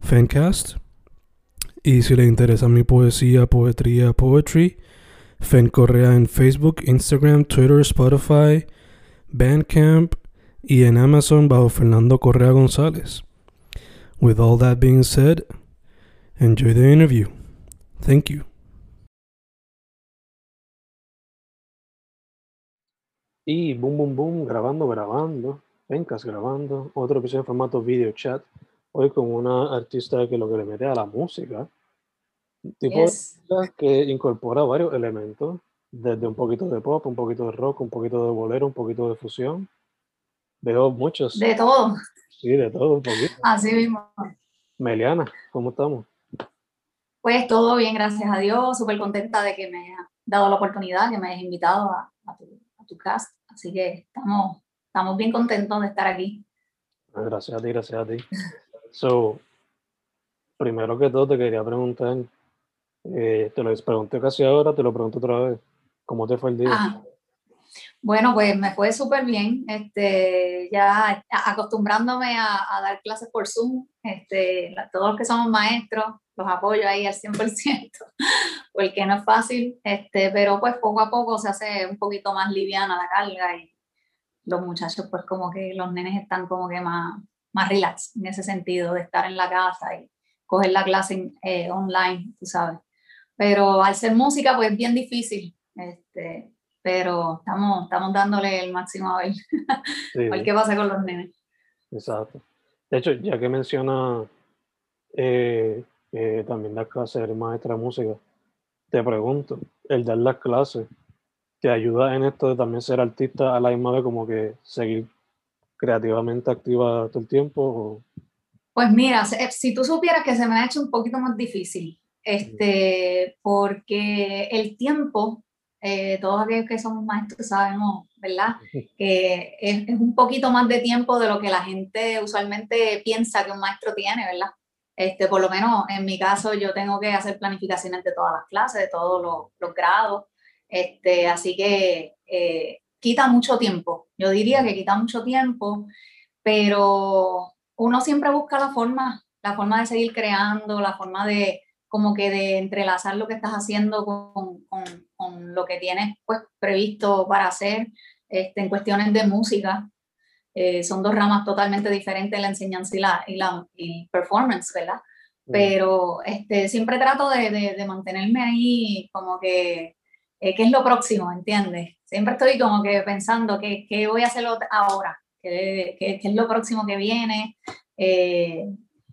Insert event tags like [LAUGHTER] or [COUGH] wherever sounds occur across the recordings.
Fencast. Y si le interesa mi poesía, poetría, poetry, Fen Correa en Facebook, Instagram, Twitter, Spotify, Bandcamp y en Amazon bajo Fernando Correa González. With all that being said, enjoy the interview. Thank you. Y boom, boom, boom, grabando, grabando, Fencast grabando, otro episodio en formato video chat hoy con una artista que lo que le mete a la música, tipo Yes. que incorpora varios elementos, desde un poquito de pop, un poquito de rock, un poquito de bolero, un poquito de fusión. Veo muchos, De todo, sí, de todo un poquito. así mismo. Meliana, ¿cómo estamos? Pues todo bien, gracias a Dios. Súper contenta de que me hayas dado la oportunidad, que me hayas invitado a, a tu, a tu cast. Así que estamos, estamos bien contentos de estar aquí. Ah, Gracias a ti, gracias a ti. So, primero que todo te quería preguntar, eh, te lo pregunté casi ahora, te lo pregunto otra vez, ¿cómo te fue el día? Ah, Bueno, pues me fue súper bien. Este, ya acostumbrándome a, a dar clases por Zoom. Este, todos los que somos maestros, los apoyo ahí al 100%, [LAUGHS] porque no es fácil. Este, pero pues poco a poco se hace un poquito más liviana la carga y los muchachos, pues como que los nenes están como que más, más relax en ese sentido de estar en la casa y coger la clase en- eh, online, tú sabes. Pero al ser música, pues es bien difícil. Este, pero estamos, estamos dándole el máximo a ver, [LAUGHS] Sí, qué pasa con los nenes. exacto. De hecho, ya que menciona eh, que también das clases, eres maestra de música, te pregunto, el dar las clases, ¿te ayuda en esto de también ser artista a la misma vez como que seguir creativamente activa todo el tiempo? o- Pues mira, se- si tú supieras que se me ha hecho un poquito más difícil, este, porque el tiempo, eh, todos aquellos que somos maestros sabemos, ¿verdad? Que es, es un poquito más de tiempo de lo que la gente usualmente piensa que un maestro tiene, ¿verdad? Este, por lo menos en mi caso yo tengo que hacer planificaciones de todas las clases, de todos los, los grados, este, así que eh, quita mucho tiempo. Yo diría que quita mucho tiempo, pero uno siempre busca la forma, la forma de seguir creando, la forma de como que de entrelazar lo que estás haciendo con, con- con lo que tienes pues previsto para hacer este, en cuestiones de música. Eh, son dos ramas totalmente diferentes, la enseñanza y la, y la y performance, ¿verdad? Pero este, siempre trato de, de- de mantenerme ahí como que, eh, ¿qué es lo próximo? ¿Entiendes? Siempre estoy como que pensando, ¿qué, qué voy a hacer ahora? ¿Qué, qué- qué es lo próximo que viene? Eh,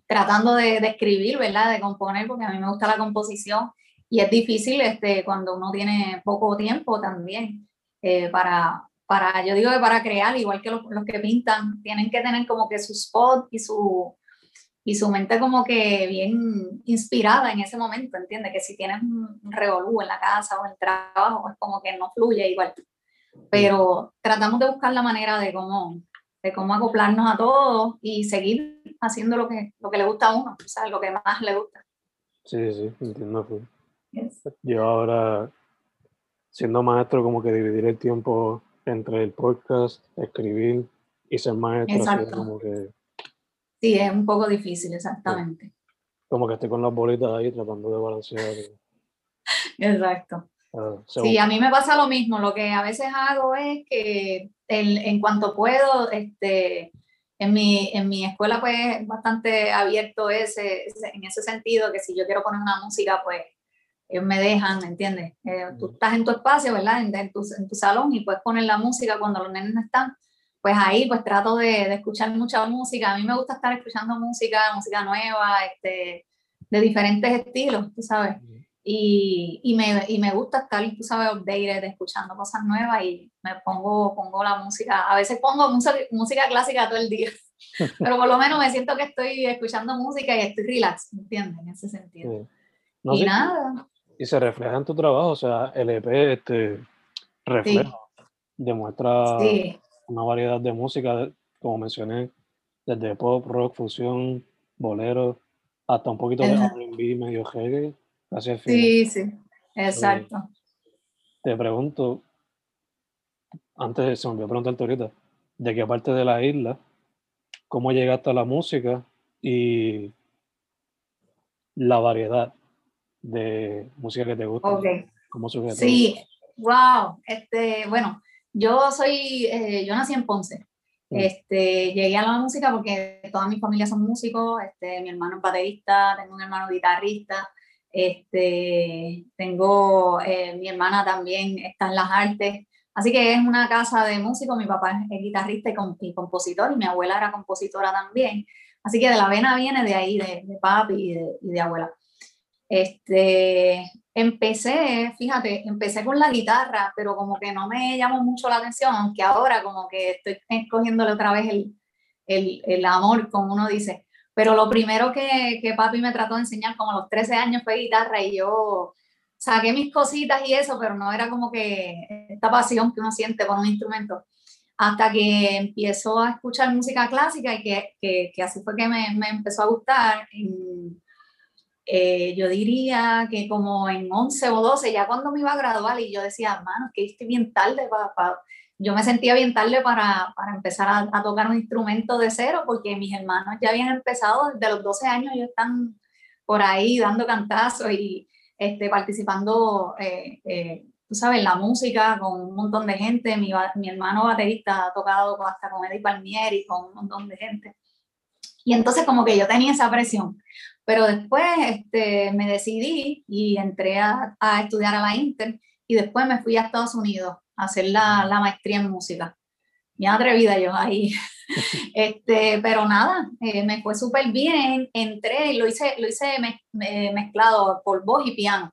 tratando de, de escribir, ¿verdad? De componer, porque a mí me gusta la composición y es difícil este, cuando uno tiene poco tiempo también eh, para, para, yo digo que para crear, igual que los, los que pintan, tienen que tener como que su spot y su, y su mente como que bien inspirada en ese momento, ¿entiendes? Que si tienes un un revolú en la casa o en el trabajo, pues como que no fluye igual. Pero tratamos de buscar la manera de cómo, de cómo acoplarnos a todos y seguir haciendo lo que, lo que le gusta a uno, o sea, lo que más le gusta. Sí, sí, entiendo. full. Yes. Yo ahora, siendo maestro, como que dividir el tiempo entre el podcast, escribir y ser maestro, Exacto. como que, Sí, es un poco difícil, exactamente. como que estoy con las bolitas ahí tratando de balancear. [LAUGHS] Exacto. ah, so- Sí, a mí me pasa lo mismo. Lo que a veces hago es que el- en cuanto puedo, este, en mi, en mi escuela pues es bastante abierto ese, en ese sentido, que si yo quiero poner una música, pues ellos me dejan, ¿me entiendes? Eh, tú estás en tu espacio, ¿verdad? En, en, tu, en, tu, salón y puedes poner la música cuando los nenes no están. Pues ahí pues trato de, de, escuchar mucha música. A mí me gusta estar escuchando música, música nueva, este, de diferentes estilos, tú sabes. Y, y, me, y me gusta estar, tú sabes, updated, escuchando cosas nuevas y me pongo, pongo la música. A veces pongo música, música clásica todo el día, [LAUGHS] pero por lo menos me siento que estoy escuchando música y estoy relax, ¿entiendes? En ese sentido. y nada. Y se refleja en tu trabajo, o sea, el EP este, refleja, demuestra una variedad de música, como mencioné, desde pop, rock, fusión, bolero, hasta un poquito de R&B medio reggae Sí, sí, exacto. te pregunto, antes se me olvidó preguntarte ahorita, ¿de qué parte de la isla? ¿Cómo llegaste a la música? Y la variedad de música que te gusta. Okay. Sí, wow. Este, bueno, yo soy, eh, yo nací en Ponce. Mm. Este, llegué a la música porque toda mi familia son músicos, este, mi hermano es baterista, tengo un hermano guitarrista, este, tengo, eh, mi hermana también está en las artes, así que es una casa de músicos, mi papá es guitarrista y, compositor y mi abuela era compositora también, así que de la vena viene de ahí, de, papi y de, y de, abuela. Este, empecé, fíjate, empecé con la guitarra, pero como que no me llamó mucho la atención, aunque ahora como que estoy escogiéndole otra vez el, el, el amor, como uno dice. Pero lo primero que, que papi me trató de enseñar como a los 13 años fue guitarra y yo saqué mis cositas y eso, pero no era como que esta pasión que uno siente por un instrumento. Hasta que empiezo a escuchar música clásica y que, que, que así fue que me, me, empezó a gustar. Eh, yo diría que como en 11 o 12, ya cuando me iba a graduar y yo decía, mano, que estoy bien tarde para yo me sentía bien tarde para, para empezar a, a, tocar un instrumento de cero, porque mis hermanos ya habían empezado desde los 12 años, ellos están por ahí dando cantazos y este, participando, eh, eh, tú sabes, la música con un montón de gente. Mi, mi hermano baterista ha tocado hasta con Eddie Palmieri, con un montón de gente. Y entonces como que yo tenía esa presión. Pero después este, me decidí y entré a, a estudiar a la Inter y después me fui a Estados Unidos hacer la, la maestría en música. Me atrevida yo ahí. [LAUGHS] este, pero nada, eh, me fue súper bien. Entré y lo hice, lo hice mezclado por voz y piano.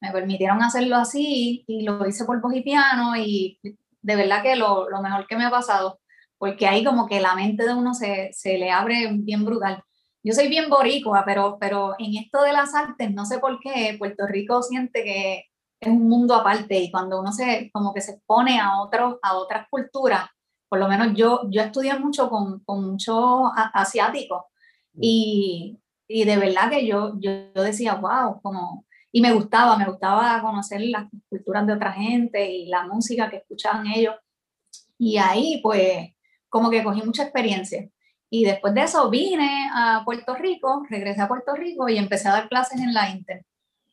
Me permitieron hacerlo así y lo hice por voz y piano y de verdad que lo, lo mejor que me ha pasado, porque ahí como que la mente de uno se, se le abre bien brutal. Yo soy bien boricua, pero, pero en esto de las artes, no sé por qué, Puerto Rico siente que es un mundo aparte y cuando uno se como que se expone a otros a otras culturas por lo menos yo yo estudié mucho con, con muchos asiáticos mm. y, y, de verdad que yo, yo decía wow como y me gustaba me gustaba conocer las culturas de otra gente y la música que escuchaban ellos y ahí pues como que cogí mucha experiencia y después de eso vine a Puerto Rico regresé a Puerto Rico y empecé a dar clases en la Inter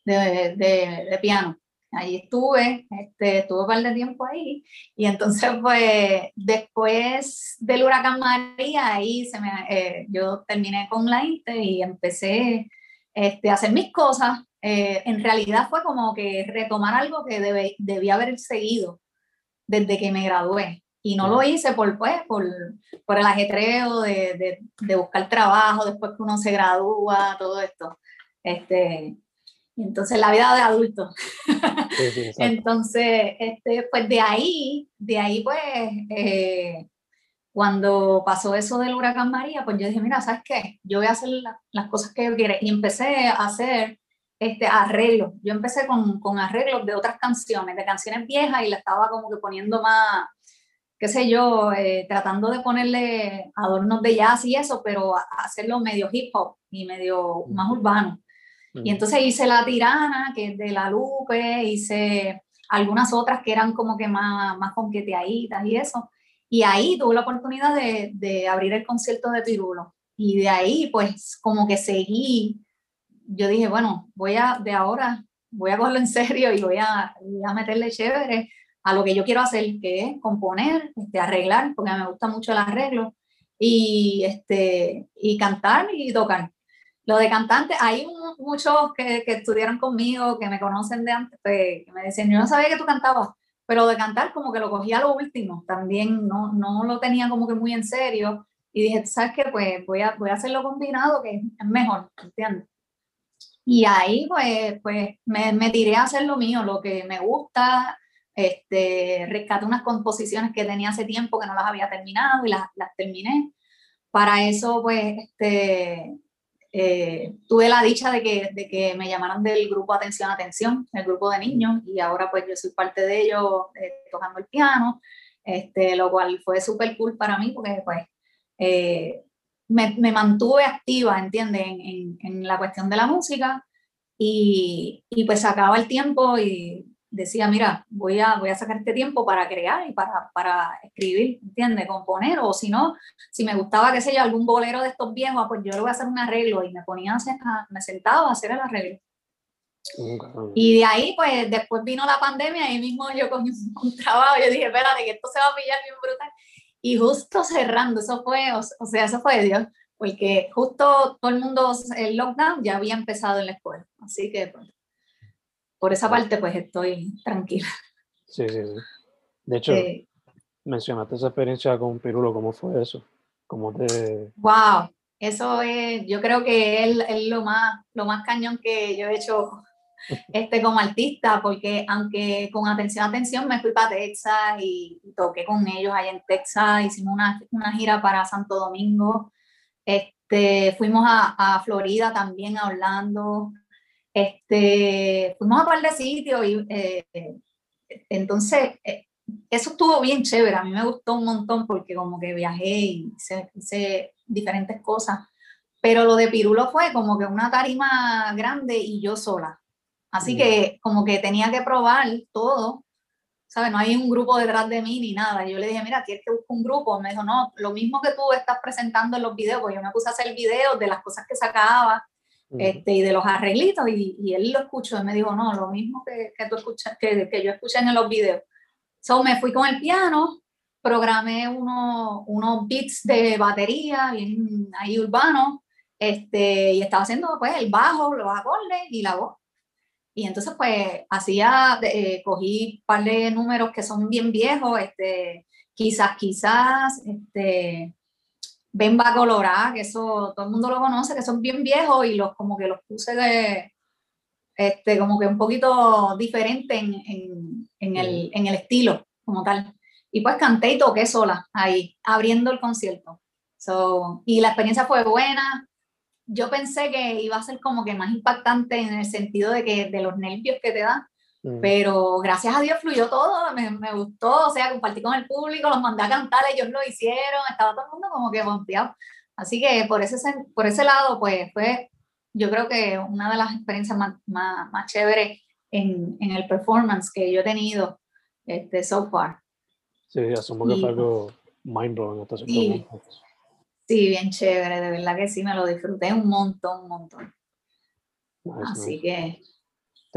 de, de, de piano Ahí estuve, este, estuve un par de tiempo ahí. Y entonces, [LAUGHS] pues, después del huracán María, ahí se me, eh, yo terminé con la INTE y empecé este, a hacer mis cosas. Eh, en realidad fue como que retomar algo que debía haber seguido desde que me gradué. Y no lo hice por, pues, por, por el ajetreo de, de, de buscar trabajo después que uno se gradúa, todo esto. Este, entonces la vida de adulto. [LAUGHS] entonces, este, pues de ahí, de ahí pues, eh, cuando pasó eso del huracán María, pues yo dije, mira, ¿sabes qué? Yo voy a hacer las cosas que yo quiero. Y empecé a hacer este, arreglos. Yo empecé con, con arreglos de otras canciones, de canciones viejas, y le estaba como que poniendo más, qué sé yo, eh, tratando de ponerle adornos de jazz y eso, pero hacerlo medio hip hop y medio más urbano. Y entonces hice La Tirana, que es de La Lupe, hice algunas otras que eran como que más, más conqueteaditas y eso. Y ahí tuve la oportunidad de, de, abrir el concierto de Pirulo. Y de ahí, pues, como que seguí. Yo dije, bueno, voy a, de ahora, voy a cogerlo en serio y voy a, voy a meterle chévere a lo que yo quiero hacer, que es componer, este, arreglar, porque me gusta mucho el arreglo. y, este, y cantar y tocar. Lo de cantante, hay muchos que, que, estudiaron conmigo, que me conocen de antes, pues, que me decían, yo no sabía que tú cantabas, pero de cantar como que lo cogía a lo último, también no, no lo tenía como que muy en serio. Y dije, ¿sabes qué? Pues voy a, voy a hacerlo combinado, que es mejor, ¿entiendes? Y ahí pues, pues me, me tiré a hacer lo mío, lo que me gusta, este, rescaté unas composiciones que tenía hace tiempo que no las había terminado y las, las terminé. Para eso, pues, este, eh, tuve la dicha de que, de que me llamaran del grupo Atención, Atención, el grupo de niños, y ahora pues yo soy parte de ellos eh, tocando el piano, este, lo cual fue súper cool para mí porque pues eh, me, me, mantuve activa, ¿entiendes? En, en, la cuestión de la música y, y pues sacaba el tiempo y decía, mira, voy a, voy a sacar este tiempo para crear y para, para escribir, ¿entiendes? Componer, o si no, si me gustaba, qué sé yo, algún bolero de estos viejos, pues yo le voy a hacer un arreglo y me ponía a, hacer, me sentaba a hacer el arreglo. Y de ahí, pues, después vino la pandemia y mismo yo cogí [LAUGHS] un, trabajo, yo dije, espérate, que esto se va a pillar bien brutal. Y justo cerrando, eso fue, o, o sea, eso fue Dios, porque justo todo el mundo, el lockdown ya había empezado en la escuela. Así que, pues, por esa parte, pues estoy tranquila. Sí, sí, sí. De hecho, mencionaste esa experiencia con Pirulo, ¿cómo fue eso? ¿Cómo te...? ¡Wow! Eso es, yo creo que es, es lo, más, lo más cañón que yo he hecho [LAUGHS] este, como artista, porque aunque con atención, atención, me fui para Texas y, toqué con ellos allá en Texas, hicimos una, una gira para Santo Domingo, este, fuimos a, a Florida también a Orlando, este, fuimos a un par de sitios y eh, entonces eh, eso estuvo bien chévere, a mí me gustó un montón porque como que viajé y hice, diferentes cosas, pero lo de Pirulo fue como que una tarima grande y yo sola, así que como que tenía que probar todo, ¿sabes? No hay un grupo detrás de mí ni nada, yo le dije, mira, tienes que buscar un grupo, me dijo, no, lo mismo que tú estás presentando en los videos, pues yo me puse a hacer videos de las cosas que sacaba, este, y de los arreglitos, y, y, él lo escuchó y me dijo, no, lo mismo que, que, tú escuchas, que, que yo escuché en los videos. So me fui con el piano, programé uno, unos beats de batería, bien ahí urbano, este, y estaba haciendo pues el bajo, los acordes y la voz. Y entonces pues hacía, eh, cogí un par de números que son bien viejos, este, quizás, quizás, este, Bemba Colorada, que eso todo el mundo lo conoce, que son bien viejos y los como que los puse de, este, como que un poquito diferente en, en, en, el, en el estilo como tal. Y pues canté y toqué sola ahí, abriendo el concierto. So, y la experiencia fue buena. Yo pensé que iba a ser como que más impactante en el sentido de que de los nervios que te da, Mm. Pero gracias a Dios fluyó todo, me, me, gustó, o sea, compartí con el público, los mandé a cantar, ellos lo hicieron, estaba todo el mundo como que bombeado. Así que por ese, por ese lado, pues fue, yo creo que una de las experiencias más, más, más chéveres en, en, el performance que yo he tenido este, so far. Sí, asumo que fue algo mind blowing hasta sí, sí, bien chévere, de verdad que sí, me lo disfruté un montón, un montón. Así que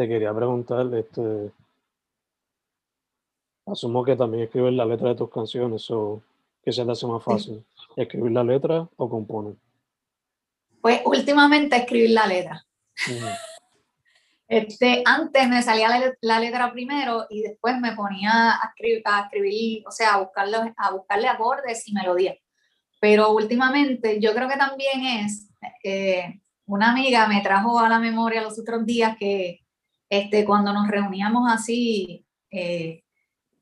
te quería preguntar, este, asumo que también escribes la letra de tus canciones, o que se te hace más fácil, escribir la letra o componer. Pues últimamente escribir la letra. [LAUGHS] Este, antes me salía la, letra primero y después me ponía a escribir, a escribir o sea, a buscarle, a buscarle acordes y melodías. Pero últimamente yo creo que también es, eh, una amiga me trajo a la memoria los otros días que este, cuando nos reuníamos así, eh,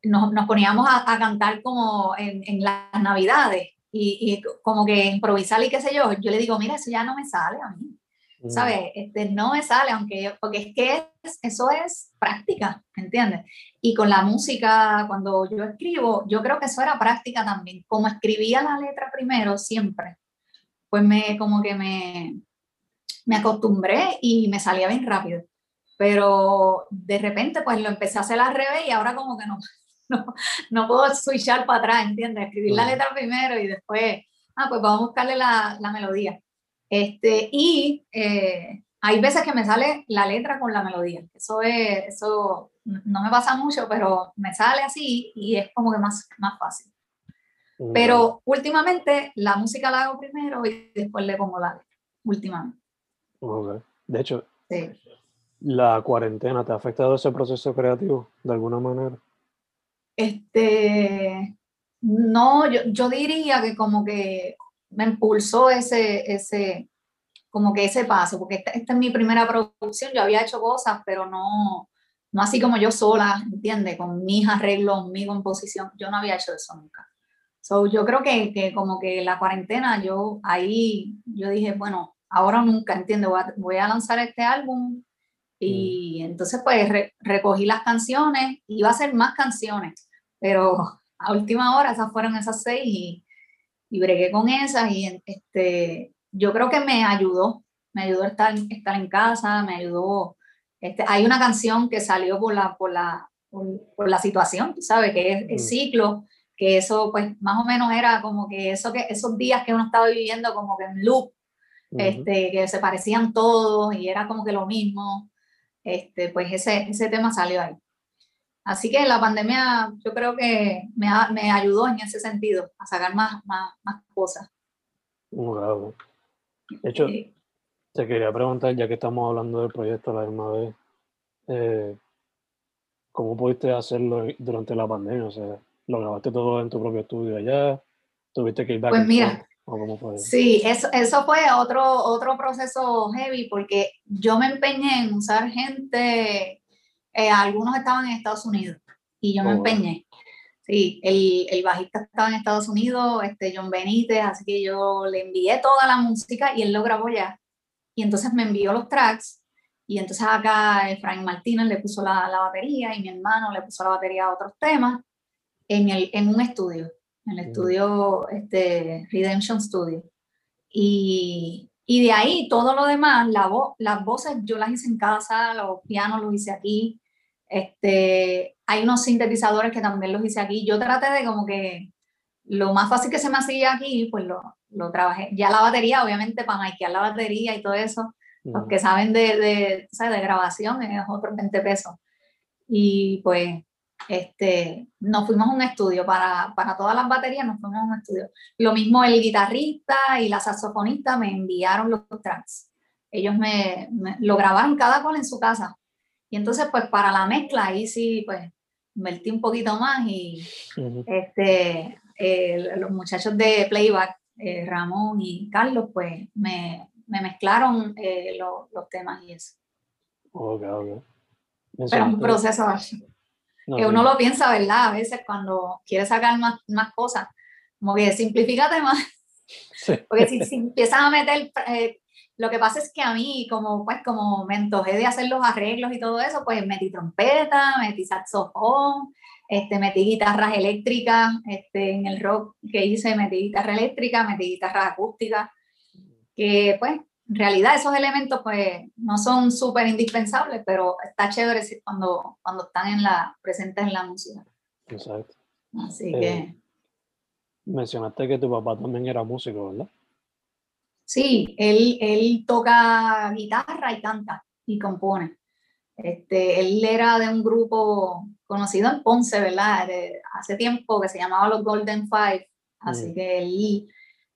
nos, nos, poníamos a, a, cantar como en, en las navidades y, y, como que improvisar y qué sé yo, yo le digo, mira, eso ya no me sale a mí, mm. ¿sabes? Este, no me sale, aunque, porque es que es, eso es práctica, ¿entiendes? Y con la música, cuando yo escribo, yo creo que eso era práctica también, como escribía la letra primero siempre, pues me, como que me, me acostumbré y me salía bien rápido pero de repente pues lo empecé a hacer al revés y ahora como que no, [LAUGHS] no, no puedo switchar para atrás, ¿entiendes? Escribir la letra primero y después, ah, pues vamos a buscarle la, la melodía. Este, y eh, hay veces que me sale la letra con la melodía. Eso es, eso no me pasa mucho, pero me sale así y es como que más, más fácil. Pero últimamente la música la hago primero y después le pongo la letra. Últimamente. De hecho, ¿la cuarentena te ha afectado ese proceso creativo de alguna manera? Este, no, yo, yo diría que como que me impulsó ese, ese, como que ese paso, porque esta, esta, es mi primera producción, yo había hecho cosas, pero no, no así como yo sola, ¿entiendes? Con mis arreglos, mi composición, yo no había hecho eso nunca. So, yo creo que, que como que la cuarentena, yo ahí, yo dije, bueno, ahora nunca, entiendo, voy a, lanzar este álbum y mm. entonces pues recogí las canciones, iba a hacer más canciones, pero a última hora esas fueron esas seis y, y bregué con esas y este, yo creo que me ayudó, me ayudó a estar, estar en casa, me ayudó, este, hay una canción que salió por la, por la, por, la situación, ¿sabes? Que es el mm. ciclo, que eso pues más o menos era como que, eso que esos días que uno estaba viviendo como que en loop, este, que se parecían todos y era como que lo mismo, este, pues ese, ese tema salió ahí. Así que la pandemia yo creo que me, me ayudó en ese sentido, a sacar más, más, más cosas. De hecho, te quería preguntar, ya que estamos hablando del proyecto la misma vez, eh, ¿cómo pudiste hacerlo durante la pandemia? O sea, ¿lo grabaste todo en tu propio estudio allá? ¿Tuviste que ir Pues mira, Sí, eso, eso fue otro, otro proceso heavy porque yo me empeñé en usar gente, eh, algunos estaban en Estados Unidos y yo me oh, empeñé. Sí, el, el, bajista estaba en Estados Unidos, este John Benítez, así que yo le envié toda la música y él lo grabó ya. Y entonces me envió los tracks y entonces acá Frank Martínez le puso la, la, batería y mi hermano le puso la batería a otros temas en, el, en un estudio en el estudio este, Redemption Studio. Y, y, de ahí todo lo demás, la las voces yo las hice en casa, los pianos los hice aquí. Este, hay unos sintetizadores que también los hice aquí. Yo traté de como que lo más fácil que se me hacía aquí, pues lo, lo trabajé. Ya la batería, obviamente, para maquillar la batería y todo eso, los mm. que saben de, de, de grabación es otros 20 pesos. Y pues este, nos fuimos a un estudio para, para, todas las baterías, nos fuimos a un estudio. Lo mismo el guitarrista y la saxofonista me enviaron los tracks. Ellos me, lo grabaron cada cual en su casa. Y entonces, pues para la mezcla, ahí sí, pues invertí un poquito más y este, los muchachos de Playback, eh, Ramón y Carlos, pues me, me mezclaron eh, los temas y eso. Okay, Pero un proceso así que uno lo piensa, ¿verdad? A veces cuando quiere sacar más, más cosas, como que simplifícate [LAUGHS] más. Porque si, si, empiezas a meter, eh, lo que pasa es que a mí, como, pues, como me antojé de hacer los arreglos y todo eso, pues metí trompeta, metí saxofón, este, metí guitarras eléctricas, este, en el rock que hice metí guitarra eléctrica, metí guitarra acústica, que pues en realidad esos elementos pues no son súper indispensables, pero está chévere cuando, cuando están en la, presentes en la música. Exacto. Así que... Eh, mencionaste que tu papá también era músico, ¿verdad? Sí, él, él toca guitarra y canta y compone. Este, él era de un grupo conocido en Ponce, ¿verdad? hace tiempo que se llamaba los Golden Five. Así mm. que él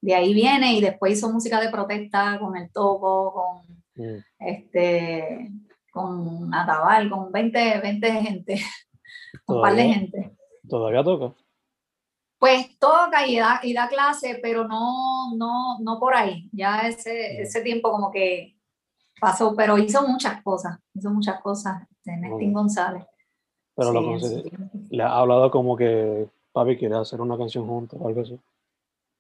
de ahí viene y después hizo música de protesta con el Topo, con mm. este con Atabal, con 20, 20 gente, [LAUGHS] un par de gente. ¿Todavía toca? Pues toca y da, y da clase, pero no, no, no por ahí. Ya ese, mm. ese tiempo como que pasó, pero hizo muchas cosas, hizo muchas cosas, este, Nestín González. Pero lo le ha hablado como que papi quiere hacer una canción juntos o algo así.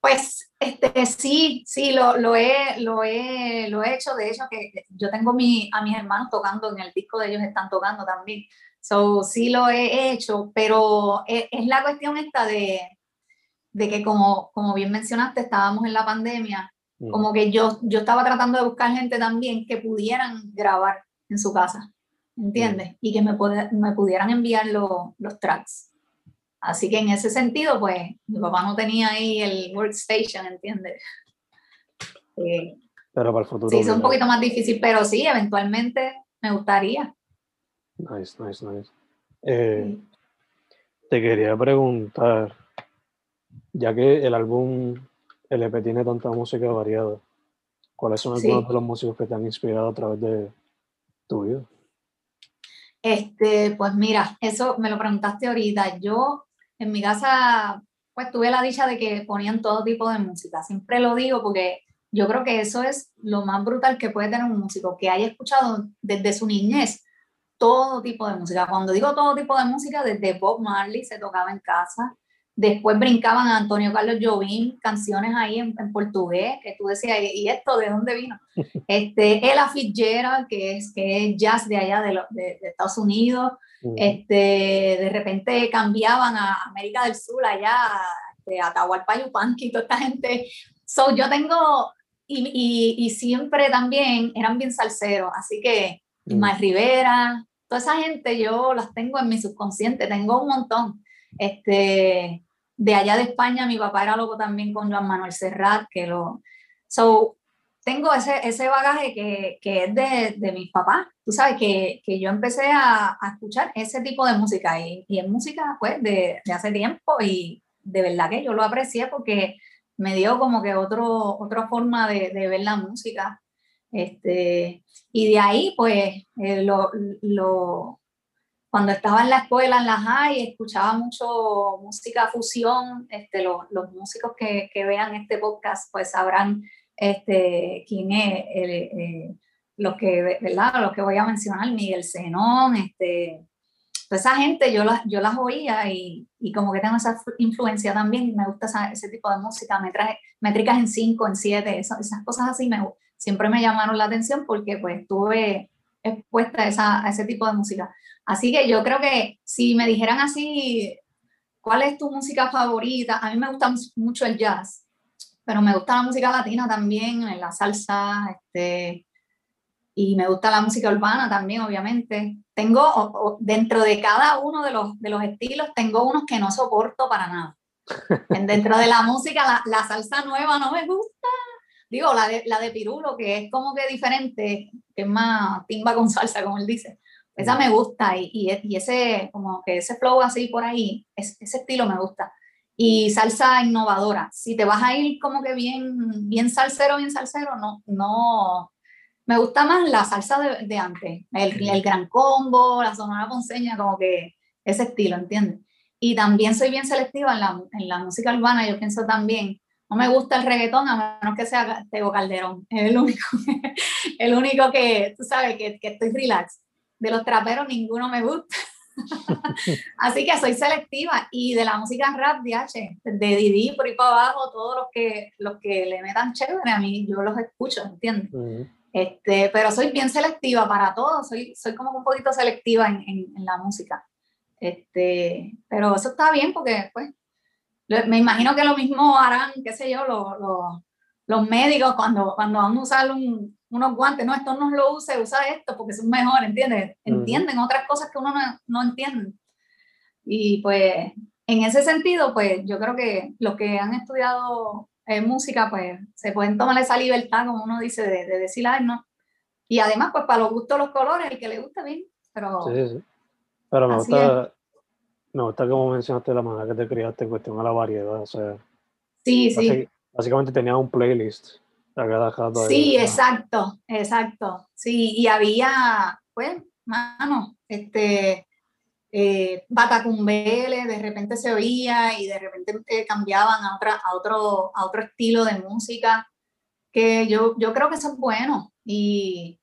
Pues este, sí, sí, lo, lo, he, lo, he, lo he hecho. De hecho, que yo tengo mi, a mis hermanos tocando, en el disco de ellos están tocando también. So, sí lo he hecho, pero es, es la cuestión esta de, de, que como, como bien mencionaste, estábamos en la pandemia, mm. como que yo, yo estaba tratando de buscar gente también que pudieran grabar en su casa, ¿entiendes? Mm. Y que me, me pudieran enviar los tracks. Así que en ese sentido, pues, mi papá no tenía ahí el workstation, ¿entiendes? Eh, pero para el futuro. Sí, es un poquito más difícil, pero sí, eventualmente me gustaría. Nice, nice, nice. Eh, te quería preguntar, ya que el álbum LP tiene tanta música variada, ¿cuáles son algunos de los músicos que te han inspirado a través de tu vida? Este, pues mira, eso me lo preguntaste ahorita. Yo en mi casa, pues tuve la dicha de que ponían todo tipo de música. Siempre lo digo porque yo creo que eso es lo más brutal que puede tener un músico, que haya escuchado desde su niñez todo tipo de música. Cuando digo todo tipo de música, desde Bob Marley se tocaba en casa, después brincaban a Antonio Carlos Jobim, canciones ahí en, portugués, que tú decías, ¿y esto de dónde vino? [LAUGHS] Este, Ella Fitzgerald, que es, que es jazz de allá de, de, Estados Unidos, este, de repente cambiaban a América del Sur, allá, este, a Atahualpa Yupanqui, toda esta gente. So, yo tengo, y, y, y, siempre también eran bien salseros, así que Ismael Rivera, toda esa gente yo las tengo en mi subconsciente, tengo un montón. Este, de allá de España, mi papá era loco también con Juan Manuel Serrat, que lo... So, tengo ese, ese bagaje que, que es de, de mis papás. Tú sabes que, que yo empecé a, a, escuchar ese tipo de música y, y es música pues de, de, hace tiempo y de verdad que yo lo aprecié porque me dio como que otro, otra forma de, de ver la música. Este, y de ahí, pues, eh, lo, lo, cuando estaba en la escuela, en la high, escuchaba mucho música fusión. Este, los, los músicos que, que, vean este podcast, pues sabrán este, quién es, eh, los, que, ¿verdad? los que voy a mencionar, Miguel Zenón, este, esa gente yo las, yo las oía y, y, como que tengo esa influencia también, me gusta ese tipo de música, me traje métricas en 5, en 7, esas, esas cosas así me, siempre me llamaron la atención porque pues estuve expuesta a, esa, a ese tipo de música. Así que yo creo que si me dijeran así, ¿cuál es tu música favorita? A mí me gusta mucho el jazz, pero me gusta la música latina también, la salsa, este, y me gusta la música urbana también, obviamente. Tengo, dentro de cada uno de los, de los estilos, tengo unos que no soporto para nada. Dentro de la [LAUGHS] música, la, la salsa nueva no me gusta, Digo, la de, la de Pirulo, que es como que diferente, que es más timba con salsa, como él dice. Esa me gusta y, y, ese, como que ese flow así por ahí, ese estilo me gusta. Y salsa innovadora. Si te vas a ir como que bien, bien salsero, bien salsero, no, no. Me gusta más la salsa de, de antes, el, el, gran combo, la sonora ponceña, como que ese estilo, ¿entiendes? Y también soy bien selectiva en la, en la música urbana, yo pienso también no me gusta el reggaetón a menos que sea Tego Calderón. Es el único, [LAUGHS] el único que, tú sabes, que, que estoy relax. De los traperos ninguno me gusta. [LAUGHS] Así que soy selectiva y de la música rap de H, de Didi por ahí para abajo, todos los que, los que le metan chévere a mí, yo los escucho, ¿entiendes? este, pero soy bien selectiva para todo, soy, soy como un poquito selectiva en, en, en, la música. Este, pero eso está bien porque pues me imagino que lo mismo harán, qué sé yo, los, los, los médicos cuando, cuando van a usar un, unos guantes, no, esto no lo use, usa esto porque es mejor, ¿entiendes? Entienden otras cosas que uno no, no entiende. Y pues en ese sentido, pues yo creo que los que han estudiado eh, música, pues se pueden tomar esa libertad, como uno dice, de, de decir, ay, no. Y además, pues para los gustos, los colores, el que le guste bien. Pero, sí, sí. Pero me gusta, me gusta como mencionaste la manera que te criaste en cuestión a la variedad. O sea, sí, sí. Básicamente tenía un playlist. Sí, exacto, exacto. Sí, y había, pues, mano, este, eh, Batacumbele, de repente se oía y de repente eh, cambiaban a, otra, a, otro, a otro estilo de música, que yo, yo creo que eso es bueno. Y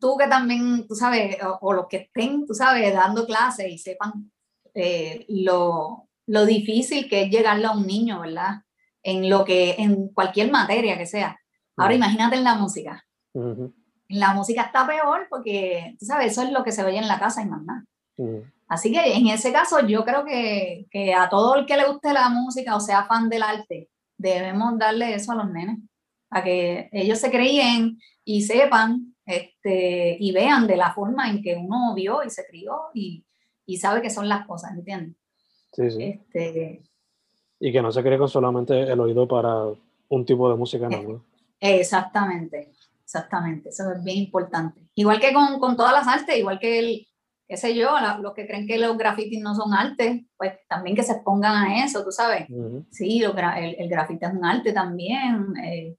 tú que también, tú sabes, o, o los que estén, tú sabes, dando clases y sepan eh, lo, lo, difícil que es llegarle a un niño, ¿verdad? En lo que, en cualquier materia que sea. Ahora imagínate en la música. En la música está peor porque, tú sabes, eso es lo que se oye en la casa y más nada. Así que en ese caso yo creo que, que, a todo el que le guste la música o sea fan del arte, debemos darle eso a los nenes, a que ellos se creían y sepan este, y vean de la forma en que uno vio y se crió y, y sabe que son las cosas, ¿entiendes? Sí, sí. Este, y que no se cree con solamente el oído para un tipo de música, ¿no? Exactamente, exactamente, eso es bien importante. Igual que con, con todas las artes, igual que el, qué sé yo, los que creen que los grafitis no son arte, pues también que se expongan a eso, tú sabes. Sí, el, el grafiti es un arte también. Eh,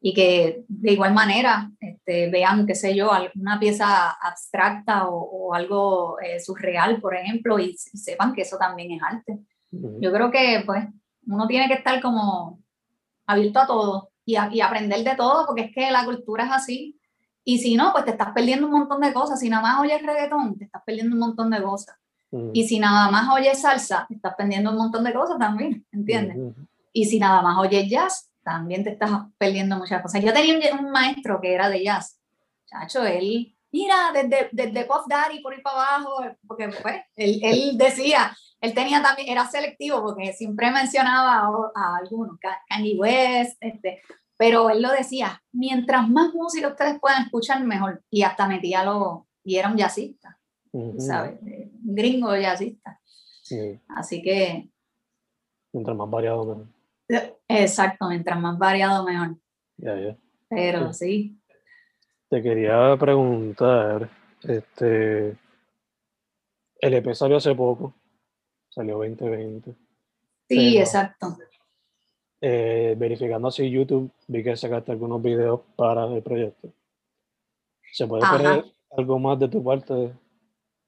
y que de igual manera este, vean, qué sé yo, una pieza abstracta o, algo eh, surreal, por ejemplo, y, sepan que eso también es arte. Yo creo que pues uno tiene que estar como abierto a todo y, y, aprender de todo, porque es que la cultura es así. Y si no, pues te estás perdiendo un montón de cosas. Si nada más oyes reggaetón, te estás perdiendo un montón de cosas. Y si nada más oyes salsa, te estás perdiendo un montón de cosas también, ¿entiendes? Y si nada más oyes jazz, también te estás perdiendo muchas cosas. Yo tenía un, maestro que era de jazz, chacho, él, mira, desde, desde Puff Daddy por ir para abajo, porque pues, él, él, decía, él tenía también, era selectivo porque siempre mencionaba a, algunos, Kanye West, este, pero él lo decía, mientras más música ustedes puedan escuchar, mejor. Y hasta metía lo, y era un jazzista, ¿sabes? Un gringo jazzista. Así que... Mientras más variado, mejor. Exacto, mientras más variado, mejor. Pero sí. Te quería preguntar, este, el EP salió hace poco, salió 2020. Sí, exacto. Eh, verificando así YouTube, vi que sacaste algunos videos para el proyecto. ¿Se puede esperar algo más de tu parte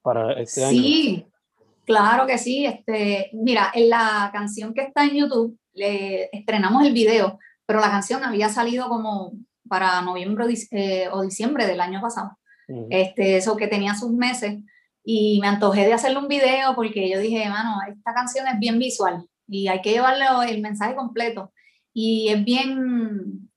para este año? Sí, claro que sí. Este, mira, en la canción que está en YouTube, le estrenamos el video, pero la canción había salido como para noviembre eh, o diciembre del año pasado. este, eso que tenía sus meses. Y me antojé de hacerle un video porque yo dije, mano, esta canción es bien visual y hay que llevarle el mensaje completo. Y es bien,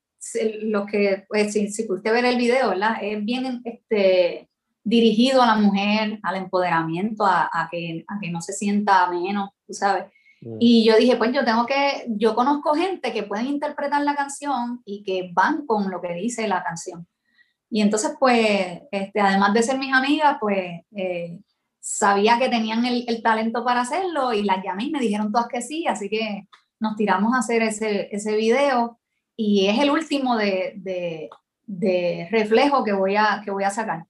lo que, pues si, si pudiste ver el video, ¿verdad? Es bien este, dirigido a la mujer, al empoderamiento, a, a, que, a que no se sienta menos, tú sabes. Mm. Y yo dije, pues yo tengo que, yo conozco gente que pueden interpretar la canción y que van con lo que dice la canción. Y entonces, pues, este, además de ser mis amigas, pues eh, sabía que tenían el, el, talento para hacerlo y las llamé y me dijeron todas que sí, así que nos tiramos a hacer ese, ese video y es el último de, de, de reflejo que voy a, que voy a sacar.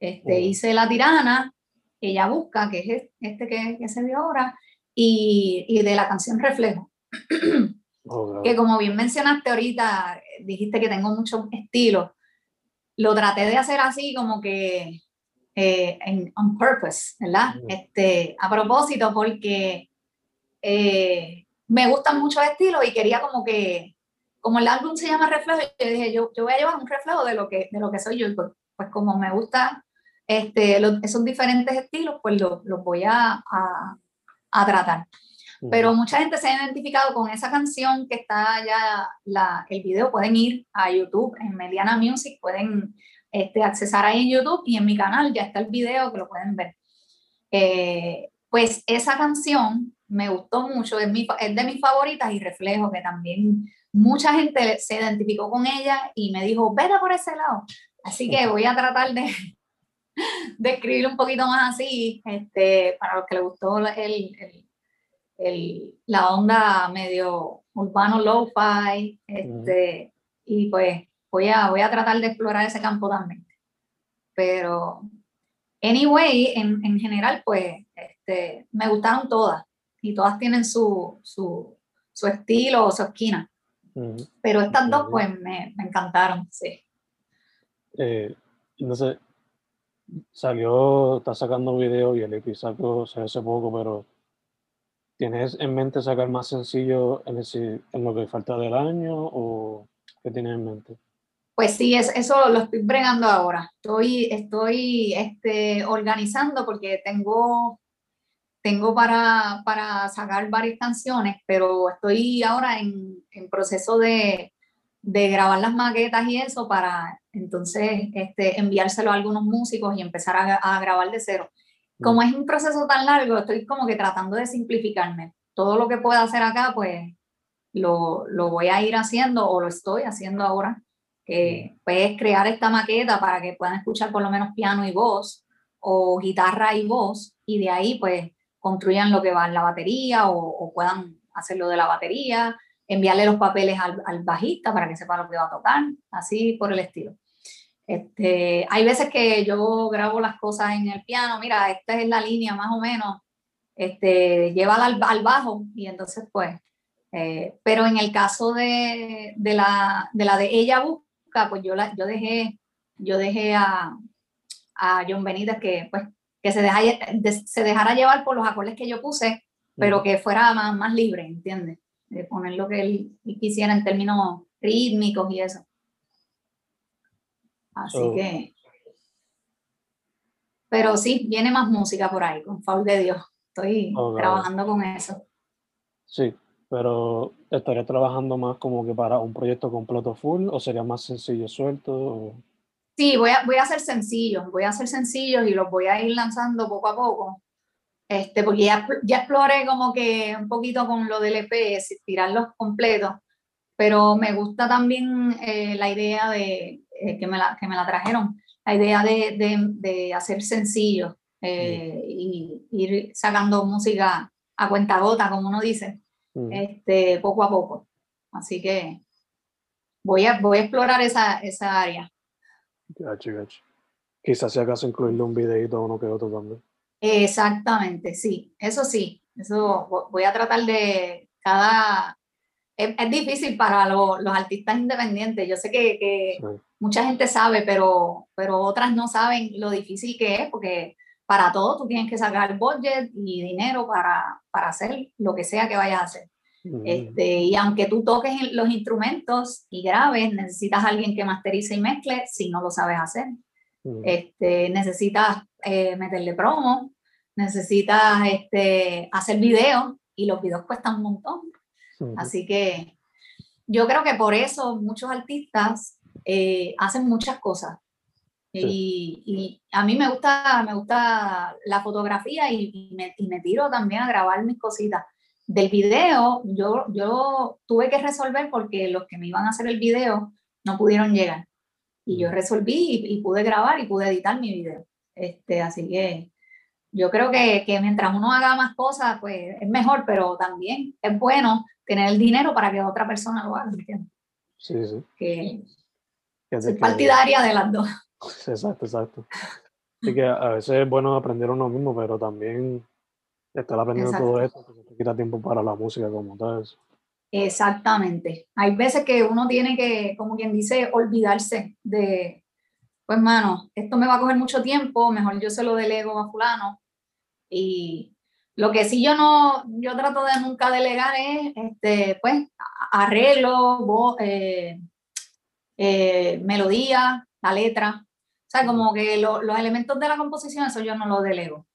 Este, Hice La Tirana, Ella Busca, que es este que, que se vio ahora, y, y de la canción Reflejo. Oh, que como bien mencionaste ahorita, dijiste que tengo mucho estilo. Lo traté de hacer así como que eh, en, on purpose, ¿verdad? Este, a propósito, porque eh, me gustan muchos estilos y quería como que, como el álbum se llama Reflejo, yo dije, yo, yo voy a llevar un reflejo de lo que, de lo que soy yo. Pues, pues como me gusta este, esos diferentes estilos, pues los lo voy a, a tratar. Pero mucha gente se ha identificado con esa canción que está ya, la, el video, pueden ir a YouTube, en Mediana Music, pueden este, accesar ahí en YouTube y en mi canal ya está el video que lo pueden ver. Eh, pues esa canción me gustó mucho, es, mi, es de mis favoritas y reflejo que también mucha gente se identificó con ella y me dijo, vete por ese lado. Así que voy a tratar de, [LAUGHS] describir un poquito más así, este, para los que les gustó el, el, la onda medio urbano lo-fi, este, y pues voy a, voy a tratar de explorar ese campo también. Pero, anyway, en, en general, pues este, me gustaron todas y todas tienen su, su, su estilo o su esquina. Pero estas dos, pues me, me encantaron, sí. Eh, sé, salió, está sacando video y el EP sacó hace poco, pero ¿tienes en mente sacar más sencillo en, en lo que falta del año o qué tienes en mente? Pues sí, es, eso lo estoy bregando ahora. Estoy, estoy este, organizando porque tengo, tengo para, para sacar varias canciones, pero estoy ahora en, en proceso de, de grabar las maquetas y eso para entonces este, enviárselo a algunos músicos y empezar a, grabar de cero. Como es un proceso tan largo, estoy como que tratando de simplificarme. Todo lo que pueda hacer acá, pues lo, lo voy a ir haciendo o lo estoy haciendo ahora, que pues, es crear esta maqueta para que puedan escuchar por lo menos piano y voz o guitarra y voz y de ahí pues construyan lo que va en la batería o, o puedan hacerlo de la batería enviarle los papeles al, al, bajista para que sepa lo que va a tocar, así por el estilo. Este, hay veces que yo grabo las cosas en el piano, mira, esta es la línea más o menos, este, llévala al, al bajo y entonces pues, eh, pero en el caso de, de, la, de la de ella busca, pues yo, la, yo dejé, yo dejé a, a John Benítez que pues que se, deja, se dejara llevar por los acordes que yo puse, pero que fuera más, más libre, ¿entiendes? De poner lo que él, quisiera en términos rítmicos y eso. Así que... Pero sí, viene más música por ahí, con favor de Dios. Estoy trabajando con eso. Sí, pero ¿estaría trabajando más como que para un proyecto completo full o sería más sencillo suelto? Sí, voy a, voy a hacer sencillos, voy a hacer sencillos y los voy a ir lanzando poco a poco. Este, porque ya, ya exploré como que un poquito con lo del EP, tirarlos completos, pero me gusta también eh, la idea de eh, que, me la, que me la trajeron, la idea de, de, de hacer sencillos eh, y ir sacando música a cuenta gota, como uno dice, este, poco a poco. Así que voy a, voy a explorar esa, esa área. Quizás si acaso incluirle un videito uno que otro también. Exactamente, sí, eso sí, eso voy a tratar de cada... Es, difícil para los artistas independientes, yo sé que, que mucha gente sabe, pero, pero otras no saben lo difícil que es, porque para todo tú tienes que sacar budget y dinero para, para hacer lo que sea que vayas a hacer. Este, y aunque tú toques los instrumentos y grabes, necesitas alguien que masterice y mezcle si no lo sabes hacer. este, necesitas eh, meterle promo, necesitas este, hacer videos y los videos cuestan un montón. Así que yo creo que por eso muchos artistas eh, hacen muchas cosas. Y, y, a mí me gusta, me gusta la fotografía y, me, y me tiro también a grabar mis cositas del video, yo, yo tuve que resolver porque los que me iban a hacer el video no pudieron llegar. Y yo resolví y, pude grabar y pude editar mi video. Este, así que yo creo que, que, mientras uno haga más cosas, pues es mejor, pero también es bueno tener el dinero para que otra persona lo haga. Sí, sí. Que, es partidaria de las dos. [LAUGHS] Exacto, exacto. Así que a veces es bueno aprender uno mismo, pero también estar aprendiendo todo esto, que te quita tiempo para la música como tal. Exactamente. Hay veces que uno tiene que, como quien dice, olvidarse de, pues mano, esto me va a coger mucho tiempo, mejor yo se lo delego a fulano. Y lo que sí yo no, yo trato de nunca delegar es, este, pues, arreglo, eh, eh, melodía, la letra. O sea, como que los elementos de la composición, eso yo no lo delego.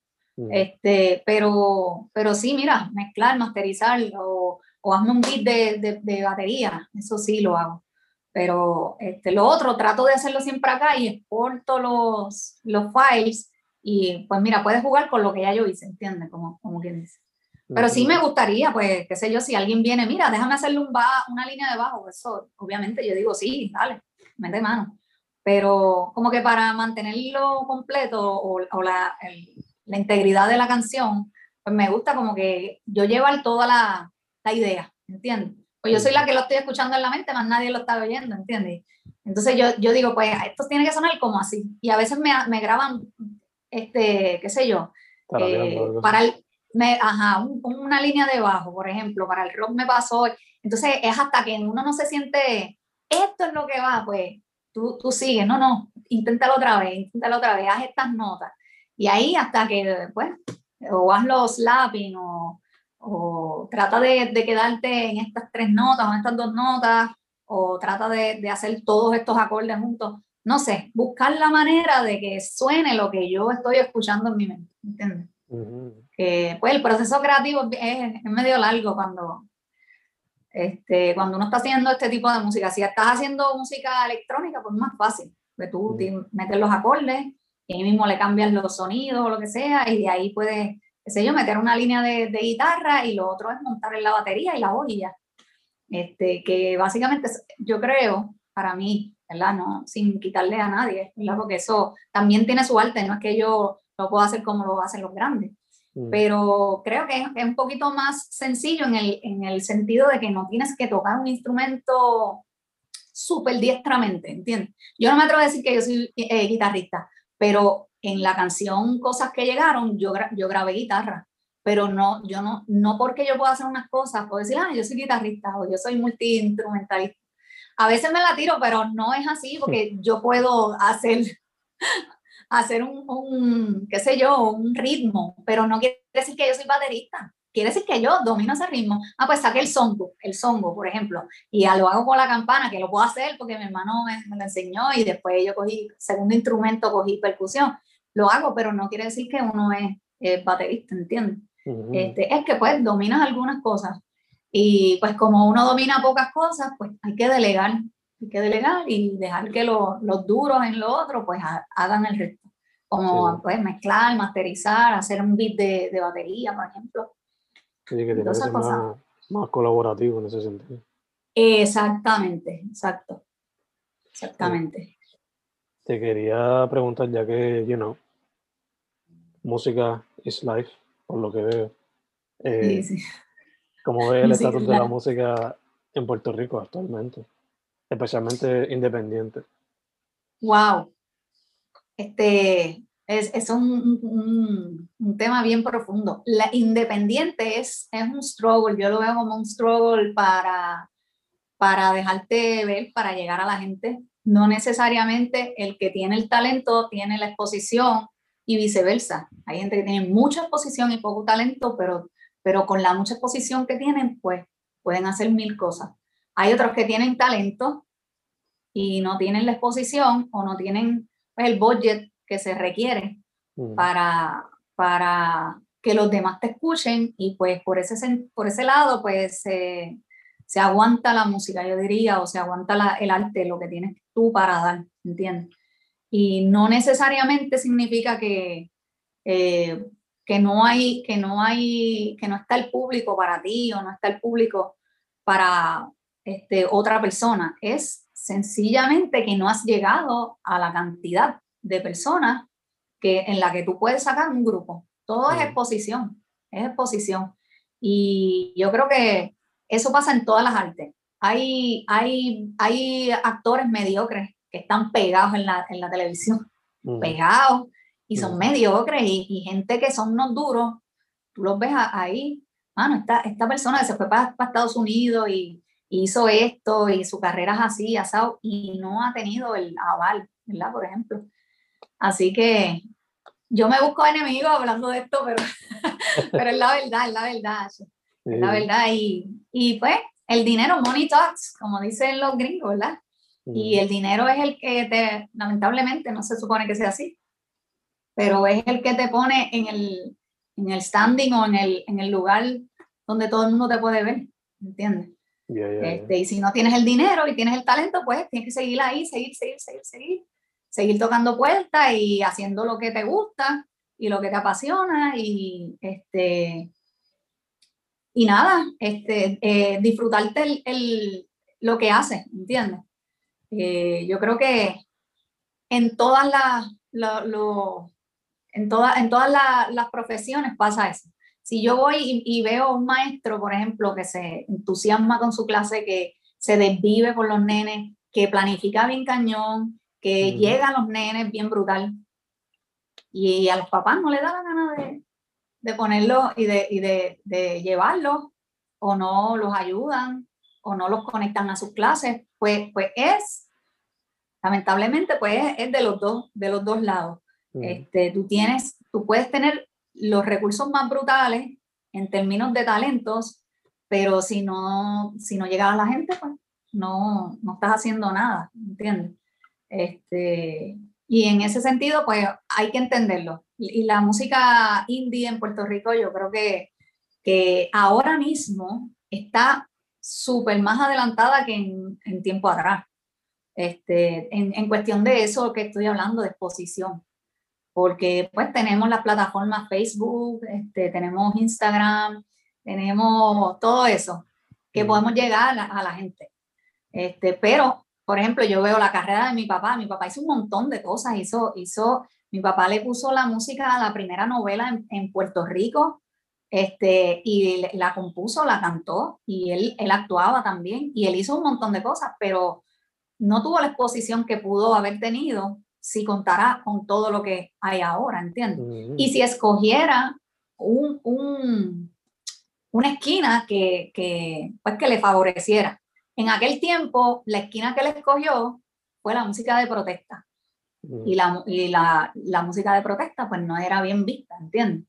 Este, pero, pero sí, mira, mezclar, masterizar o, o hazme un beat de, de, batería, eso sí lo hago. Pero este, lo otro, trato de hacerlo siempre acá y exporto los, los files y pues mira, puedes jugar con lo que ya yo hice, ¿entiendes? Como, como quien dice. Pero sí me gustaría, pues, qué sé yo, si alguien viene, mira, déjame hacerle un una línea de bajo, eso, obviamente yo digo, sí, dale, mete mano. Pero como que para mantenerlo completo o, o la, el, la integridad de la canción, pues me gusta como que yo llevar toda la, la idea, ¿entiendes? Pues yo soy la que lo estoy escuchando en la mente, más nadie lo está oyendo, ¿entiendes? Entonces yo, yo digo, pues esto tiene que sonar como así. Y a veces me, me graban, este, qué sé yo, eh, para el, me, ajá, una línea de bajo, por ejemplo, para el rock me pasó. Entonces es hasta que uno no se siente, esto es lo que va, pues tú, tú sigues, no, no, inténtalo otra vez, inténtalo otra vez, haz estas notas. Y ahí hasta que, pues, o haz los slapping o, o trata de, de, quedarte en estas tres notas o en estas dos notas o trata de, de, hacer todos estos acordes juntos. No sé, buscar la manera de que suene lo que yo estoy escuchando en mi mente, ¿entiendes? pues el proceso creativo es, es, medio largo cuando, este, cuando uno está haciendo este tipo de música. Si estás haciendo música electrónica, pues es más fácil. Pues tú metes los acordes y ahí mismo le cambian los sonidos o lo que sea, y de ahí puedes, qué sé yo, meter una línea de, de guitarra y lo otro es montar en la batería y la voz Este, que básicamente yo creo, para mí, ¿verdad? No, sin quitarle a nadie, ¿verdad? Porque eso también tiene su arte, no es que yo lo pueda hacer como lo hacen los grandes. Mm. Pero creo que es, un poquito más sencillo en el, en el sentido de que no tienes que tocar un instrumento súper diestramente, ¿entiendes? Yo no me atrevo a decir que yo soy eh, guitarrista, pero en la canción Cosas que llegaron, yo, yo grabé guitarra, pero no, yo no, no porque yo pueda hacer unas cosas, puedo decir, ah, yo soy guitarrista o yo soy multiinstrumentalista. A veces me la tiro, pero no es así, porque yo puedo hacer, [LAUGHS] hacer un, un, qué sé yo, un ritmo, pero no quiere decir que yo soy baterista quiere decir que yo domino ese ritmo. Ah, pues saqué el songo, el songo, por ejemplo, y lo hago con la campana, que lo puedo hacer porque mi hermano me, lo enseñó y después yo cogí, segundo instrumento, cogí percusión. Lo hago, pero no quiere decir que uno es, baterista, ¿entiendes? este, es que pues dominas algunas cosas y pues como uno domina pocas cosas, pues hay que delegar, hay que delegar y dejar que los duros en lo otro pues hagan el resto. Como pues mezclar, masterizar, hacer un beat de, de batería, por ejemplo Sí, que tiene que ser más, colaborativo en ese sentido. Exactamente, exacto. Exactamente. Te quería preguntar, ya que, you know, música is life, por lo que veo. Eh, sí, sí. ¿Cómo ves el estatus de la música en Puerto Rico actualmente? Especialmente independiente. Wow. Este, es, es un, un, un, tema bien profundo. La independiente es, es un struggle, yo lo veo como un struggle para, para dejarte ver, para llegar a la gente. No necesariamente el que tiene el talento tiene la exposición y viceversa. Hay gente que tiene mucha exposición y poco talento, pero, pero con la mucha exposición que tienen, pues pueden hacer mil cosas. Hay otros que tienen talento y no tienen la exposición o no tienen pues, el budget que se requiere mm. para, para que los demás te escuchen y pues por ese, por ese lado pues se aguanta la música, yo diría, o se aguanta la, el arte, lo que tienes tú para dar, ¿entiendes? Y no necesariamente significa que, eh, que, no hay, que, no hay, que no está el público para ti o no está el público para este, otra persona. Es sencillamente que no has llegado a la cantidad de personas que, en la que tú puedes sacar un grupo. Todo es exposición, es exposición. Y yo creo que eso pasa en todas las artes. Hay, hay, hay actores mediocres que están pegados en la, en la televisión, pegados, y son mediocres, y, gente que son unos duros, tú los ves ahí, mano, esta, esta persona que se fue para, Estados Unidos y, hizo esto, y su carrera es así, asado, y no ha tenido el aval, ¿verdad? Por ejemplo. Así que yo me busco enemigos hablando de esto, pero, [LAUGHS] pero es la verdad, es la verdad. Es la verdad. Y, y pues el dinero, money talks, como dicen los gringos, ¿verdad? Y el dinero es el que te, lamentablemente, no se supone que sea así, pero es el que te pone en el, en el standing o en el, en el lugar donde todo el mundo te puede ver, ¿entiendes? este, y si no tienes el dinero y tienes el talento, pues tienes que seguir ahí, seguir, seguir, seguir, seguir seguir tocando puertas y haciendo lo que te gusta y lo que te apasiona y este y nada, este, eh, disfrutarte el, lo que haces, ¿entiendes? Eh, yo creo que en todas las en, todas en todas las profesiones pasa eso. Si yo voy y, y, veo un maestro, por ejemplo, que se entusiasma con su clase, que se desvive por los nenes, que planifica bien cañón, que llega a los nenes bien brutal y a los papás no le da la gana de, de ponerlo y, de, y de, de llevarlos o no los ayudan o no los conectan a sus clases, pues, pues es, lamentablemente, pues es de los dos, de los dos lados. Este, tú tienes, tú puedes tener los recursos más brutales en términos de talentos, pero si no, si no llega a la gente, pues no, no estás haciendo nada, ¿entiendes? Este, y en ese sentido, pues hay que entenderlo. Y, la música indie en Puerto Rico, yo creo que, que ahora mismo está súper más adelantada que en, en tiempo atrás. Este, en, en, cuestión de eso que estoy hablando, de exposición. Porque pues tenemos las plataformas Facebook, este, tenemos Instagram, tenemos todo eso, que mm. podemos llegar a la, a la gente. Este, pero por ejemplo, yo veo la carrera de mi papá, mi papá hizo un montón de cosas, hizo, hizo, mi papá le puso la música a la primera novela en, Puerto Rico, este, y la compuso, la cantó, y él, él actuaba también, y él hizo un montón de cosas, pero, no tuvo la exposición que pudo haber tenido si contara con todo lo que hay ahora, ¿entiendes? Y si escogiera un, un, una esquina que, que, pues que le favoreciera. En aquel tiempo, la esquina que le escogió fue la música de protesta. Y, la, y la, la, música de protesta pues no era bien vista, ¿entiendes?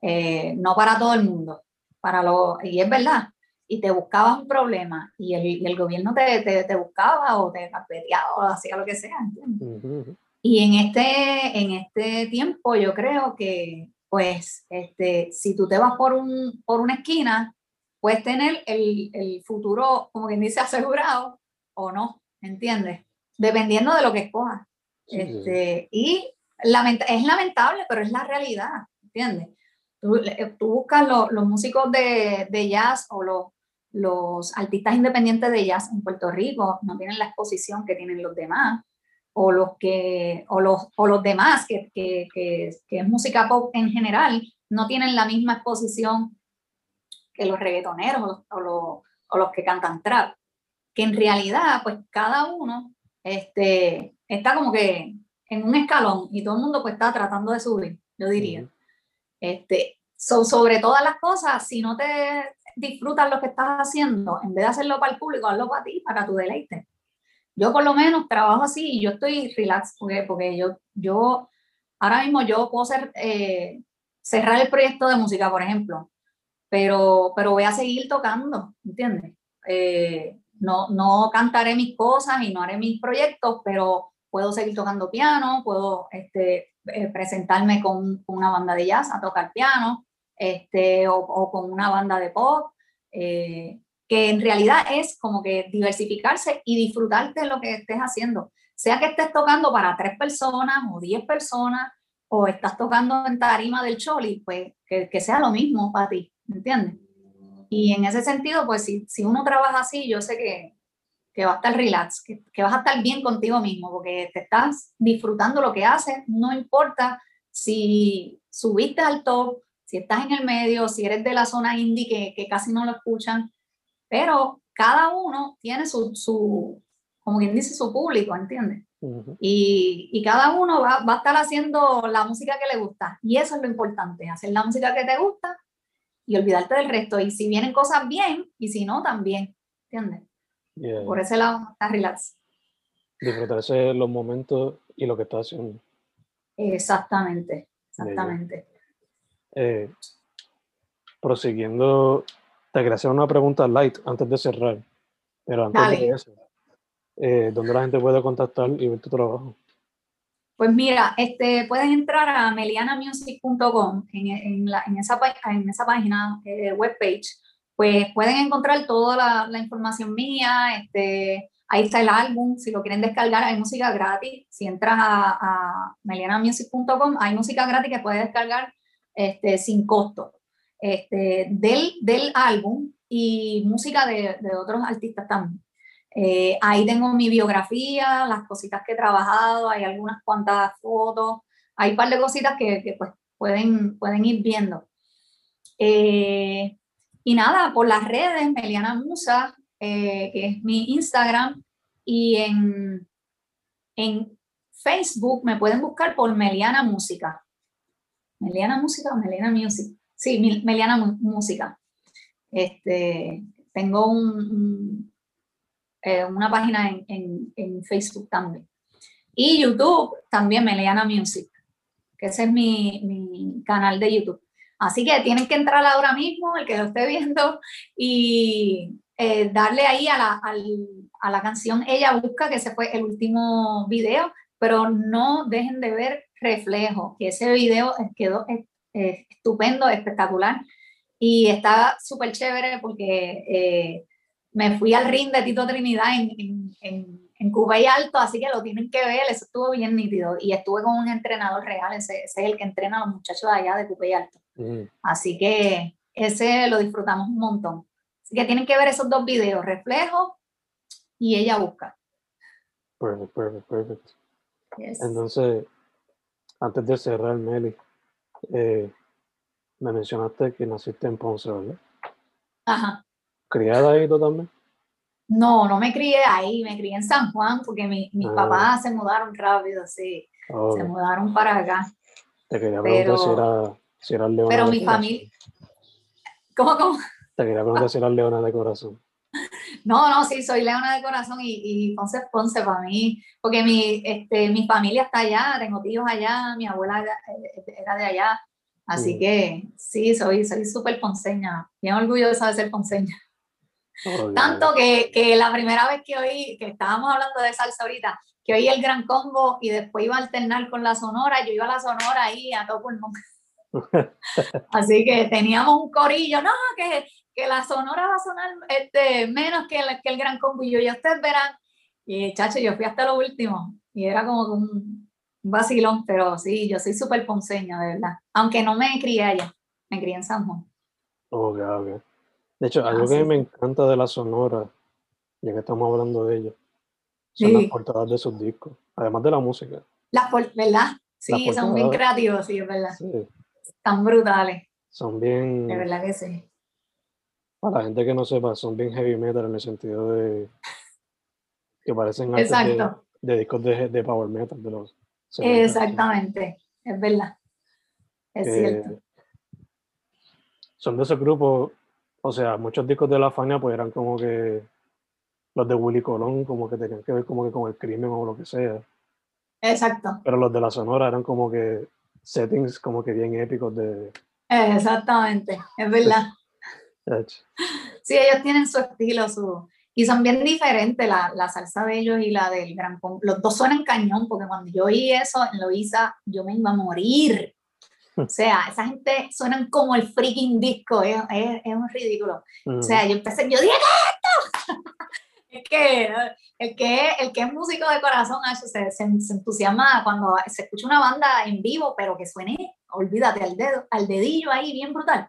Eh, no para todo el mundo, para lo, y es verdad, y te buscabas un problema y el, y el gobierno te, te, te, buscaba o te carpeteaba o hacía lo que sea, ¿entiendes? Y en este, en este tiempo yo creo que pues este, si tú te vas por, un, por una esquina, puedes tener el, el futuro, como quien dice, asegurado o no, ¿entiendes? Dependiendo de lo que escojas. este, Y es lamentable, pero es la realidad, ¿entiendes? Tú, tú buscas los músicos de, de, jazz o los, los artistas independientes de jazz en Puerto Rico, no tienen la exposición que tienen los demás o los, que, o los, o los demás, que, que, que, es música pop en general, no tienen la misma exposición que los reggaetoneros o los, o los que cantan trap. Que en realidad, pues cada uno este, está como que en un escalón y todo el mundo pues está tratando de subir, yo diría. Este, sobre todas las cosas, si no te disfrutas lo que estás haciendo, en vez de hacerlo para el público, hazlo para ti, para tu deleite. Yo por lo menos trabajo así y yo estoy relax porque, porque yo, yo ahora mismo yo puedo ser, eh, cerrar el proyecto de música, por ejemplo, pero, pero voy a seguir tocando, ¿entiendes? Eh, no, no cantaré mis cosas y no haré mis proyectos, pero puedo seguir tocando piano, puedo este, eh, presentarme con, una banda de jazz a tocar piano, este, o, o con una banda de pop que en realidad es como que diversificarse y disfrutarte de lo que estés haciendo. Sea que estés tocando para tres personas o diez personas o estás tocando en tarima del choli, pues que, que sea lo mismo para ti, ¿entiendes? Y en ese sentido, pues si, si uno trabaja así, yo sé que, que va a estar relax, que, que, vas a estar bien contigo mismo, porque te estás disfrutando lo que haces, no importa si subiste al top, si estás en el medio, si eres de la zona indie que, que casi no lo escuchan, pero cada uno tiene su, su como quien dice, su público, ¿entiendes? y, y, cada uno va, va, a estar haciendo la música que le gusta. Y eso es lo importante, hacer la música que te gusta y olvidarte del resto. Y si vienen cosas bien, y si no, también, ¿entiendes? Por ese lado, está relax. Disfrutarse los momentos y lo que estás haciendo. Exactamente, exactamente. Eh, prosiguiendo te quería hacer una pregunta light antes de cerrar. Pero antes de eso, eh, ¿dónde la gente puede contactar y ver tu trabajo? Pues mira, este, pueden entrar a melianamusic.com en, en, en, esa, en esa página, eh, webpage, pues pueden encontrar toda la, la, información mía, este, ahí está el álbum, si lo quieren descargar, hay música gratis, si entras a, a melianamusic.com, hay música gratis que puedes descargar este, sin costo este, del, del álbum y música de, de otros artistas también. Eh, ahí tengo mi biografía, las cositas que he trabajado, hay algunas cuantas fotos, hay un par de cositas que, que pues pueden, pueden ir viendo. Eh, y nada, por las redes, Meliana Musa, eh, que es mi Instagram, y en, en Facebook me pueden buscar por Meliana Música. Meliana Música o Meliana Music. Sí, Meliana Música. Este, tengo un, eh, una página en, en, Facebook también. Y YouTube también, Meliana Music, que ese es mi, mi, canal de YouTube. Así que tienen que entrar ahora mismo, el que lo esté viendo, y eh, darle ahí a la, a la canción Ella Busca, que ese fue el último video, pero no dejen de ver Reflejo, que ese video quedó estupendo, espectacular. Y está súper chévere porque eh, me fui al ring de Tito Trinidad en, en, en, Cuba y Alto, así que lo tienen que ver, eso estuvo bien nítido. Y estuve con un entrenador real, ese, es el que entrena a los muchachos de allá de Cuba y Alto. Mm. Así que ese lo disfrutamos un montón. Así que tienen que ver esos dos videos, Reflejo y Ella Busca. Perfecto, perfecto, perfecto. Entonces, antes de cerrar, Meli, eh, me mencionaste que naciste en Ponce, ¿verdad? Ajá. ¿Criada ahí tú también? No, no me crié ahí, me crié en San Juan porque mi, mis ah. papás se mudaron rápido, sí. Se mudaron para acá. Te quería preguntar si era, si era leona. Pero mi familia. ¿Cómo, cómo? Te quería preguntar si era leona de corazón. No, no, sí, soy leona de corazón y, y Ponce Ponce para mí, porque mi, este, mi familia está allá, tengo tíos allá, mi abuela era de allá, así que sí, soy súper ponceña, bien orgullosa de ser ponceña. Oh, Tanto que, que, la primera vez que oí, que estábamos hablando de salsa ahorita, que oí el gran combo y después iba a alternar con la sonora, yo iba a la sonora ahí a todo pulmón. [LAUGHS] Así que teníamos un corillo, no, que, que la sonora va a sonar este, menos que el, que el gran combo y yo, ya ustedes verán. Y chacho, yo fui hasta lo último y era como un vacilón, pero sí, yo soy súper ponceña, de verdad. Aunque no me crié allá, me crié en San Juan. Ok, ok. De hecho, algo que me encanta de la Sonora, ya que estamos hablando de ella, son las portadas de sus discos, además de la música. Las ¿verdad? Sí, son bien creativos, sí, es verdad. Sí. Están brutales. Son bien... De verdad que sí. Para la gente que no sepa, son bien heavy metal en el sentido de que parecen de, de, discos de, de, power metal. De los Exactamente, es verdad. Es cierto. Son de esos grupos o sea, muchos discos de la Fania pues eran como que los de Willy Colón, como que tenían que ver como que con el crimen o lo que sea. Exacto. Pero los de la Sonora eran como que settings como que bien épicos de... Exactamente, es verdad. Sí, ellos tienen su estilo, su... Y son bien diferentes la, la, salsa de ellos y la del Gran Los dos suenan cañón, porque cuando yo oí eso en Loiza, yo me iba a morir. O sea, esa gente suenan como el freaking disco, es, es, es un ridículo. O sea, yo empecé, yo dije, ¿qué esto? [LAUGHS] es que el, que el que es músico de corazón, se, se, entusiasma cuando se escucha una banda en vivo, pero que suene, olvídate, al, dedo, al dedillo ahí, bien brutal.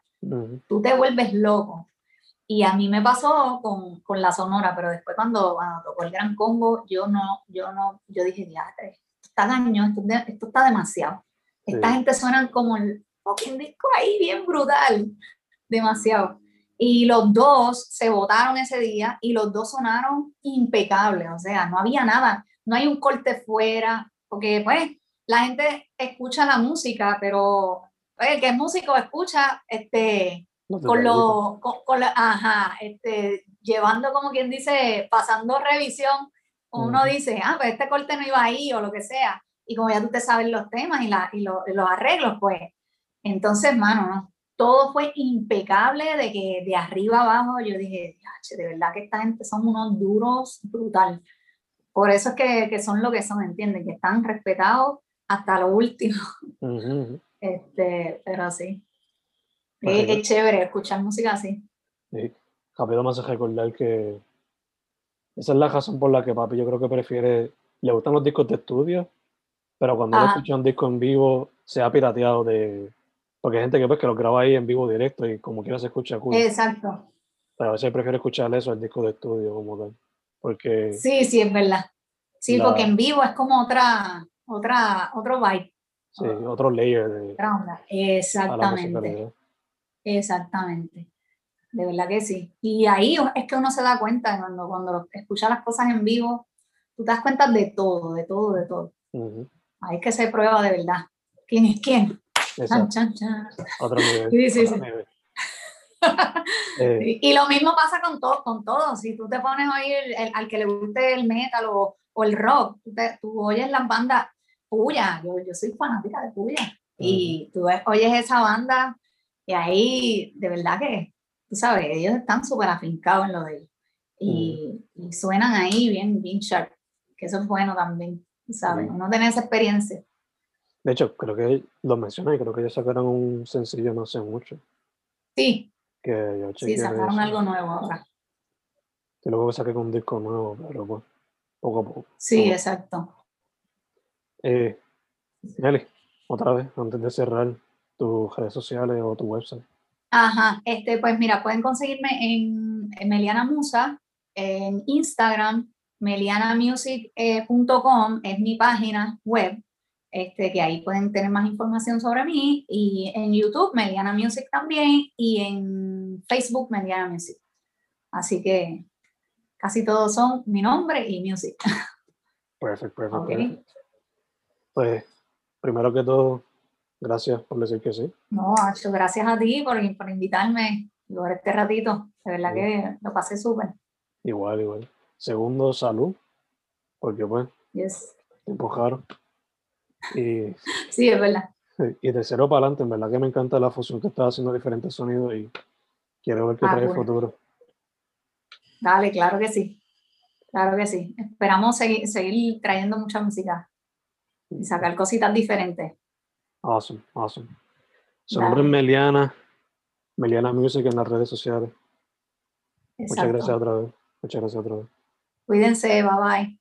Tú te vuelves loco. Y a mí me pasó con, con la sonora, pero después cuando, tocó el gran combo, yo no, yo no, yo dije, ya, esto está daño, esto, esto está demasiado. Esta gente suena como el fucking disco ahí, bien brutal. Demasiado. Y los dos se votaron ese día y los dos sonaron impecables. O sea, no había nada. No hay un corte fuera. Porque, pues, la gente escucha la música, pero pues, el que es músico escucha este, con lo, con, ajá, este, llevando como quien dice, pasando revisión, uno dice, ah, pues este corte no iba ahí o lo que sea y como ya tú te sabes los temas y, la, y, los arreglos, pues, entonces, mano, todo fue impecable de que de arriba abajo yo dije, de verdad que esta gente son unos duros brutal. Por eso es que, que son lo que son, ¿entiendes? Que están respetados hasta lo último. Este, pero sí. Es, chévere escuchar música así. Sí. Rápido más recordar que esa es la razón por la que papi yo creo que prefiere, le gustan los discos de estudio pero cuando uno ah. escucha un disco en vivo, se ha pirateado de. Porque hay gente que, pues, que lo graba ahí en vivo directo y como quiera se escucha cool. Exacto. Pero a veces prefiero escuchar eso al disco de estudio como tal. Porque. Sí, sí, es verdad. Sí, porque en vivo es como otra, otra, otro vibe. Sí, otro layer de. Exactamente. Exactamente. De verdad que sí. Y ahí es que uno se da cuenta cuando, cuando escucha las cosas en vivo, tú te das cuenta de todo, de todo, de todo. Hay que se prueba de verdad. ¿Quién es quién? Otro nivel. Sí, sí, sí. [LAUGHS] Eh. y lo mismo pasa con todo, con todo. Si tú te pones a oír al que le guste el metal o, o el rock, tú, oyes las bandas Puya, yo, yo soy fanática de Puya. Y tú oyes esa banda y ahí, de verdad que, tú sabes, ellos están súper afincados en lo de ellos. Y, y, suenan ahí bien, bien sharp, que eso es bueno también. ¿sabes? Uno tiene esa experiencia. De hecho, creo que lo mencioné, creo que ellos sacaron un sencillo no sé mucho. Sí. Que yo sí, sacaron algo nuevo ahora. Y luego saqué con un disco nuevo, pero pues, poco a poco. Sí, exacto. Eh, Nelly, otra vez, antes de cerrar tus redes sociales o tu website. Ajá, este, pues mira, pueden conseguirme en, en Meliana Musa, en Instagram, melianamusic.com es mi página web, este, que ahí pueden tener más información sobre mí, y en YouTube, Meliana Music también, y en Facebook, Meliana Music. Así que casi todos son mi nombre y music. Perfecto, perfecto. Ok. perfecto. Pues, primero que todo, gracias por decir que sí. No, Acho, gracias a ti por, por invitarme por este ratito. De verdad Sí. que lo pasé súper. Igual, igual. Segundo, salud, porque pues, Yes. tiempo raro. Y, [LAUGHS] Sí, es verdad. y tercero, para adelante, en verdad que me encanta la fusión que estás haciendo diferentes sonidos y quiero ver qué Ah, trae el bueno. futuro. Dale, claro que sí. Claro que sí. Esperamos seguir, seguir trayendo mucha música y sacar cositas diferentes. Awesome, awesome. Su nombre es Meliana, Meliana Music en las redes sociales. Muchas gracias otra vez. Muchas gracias otra vez. Cuídense, bye bye.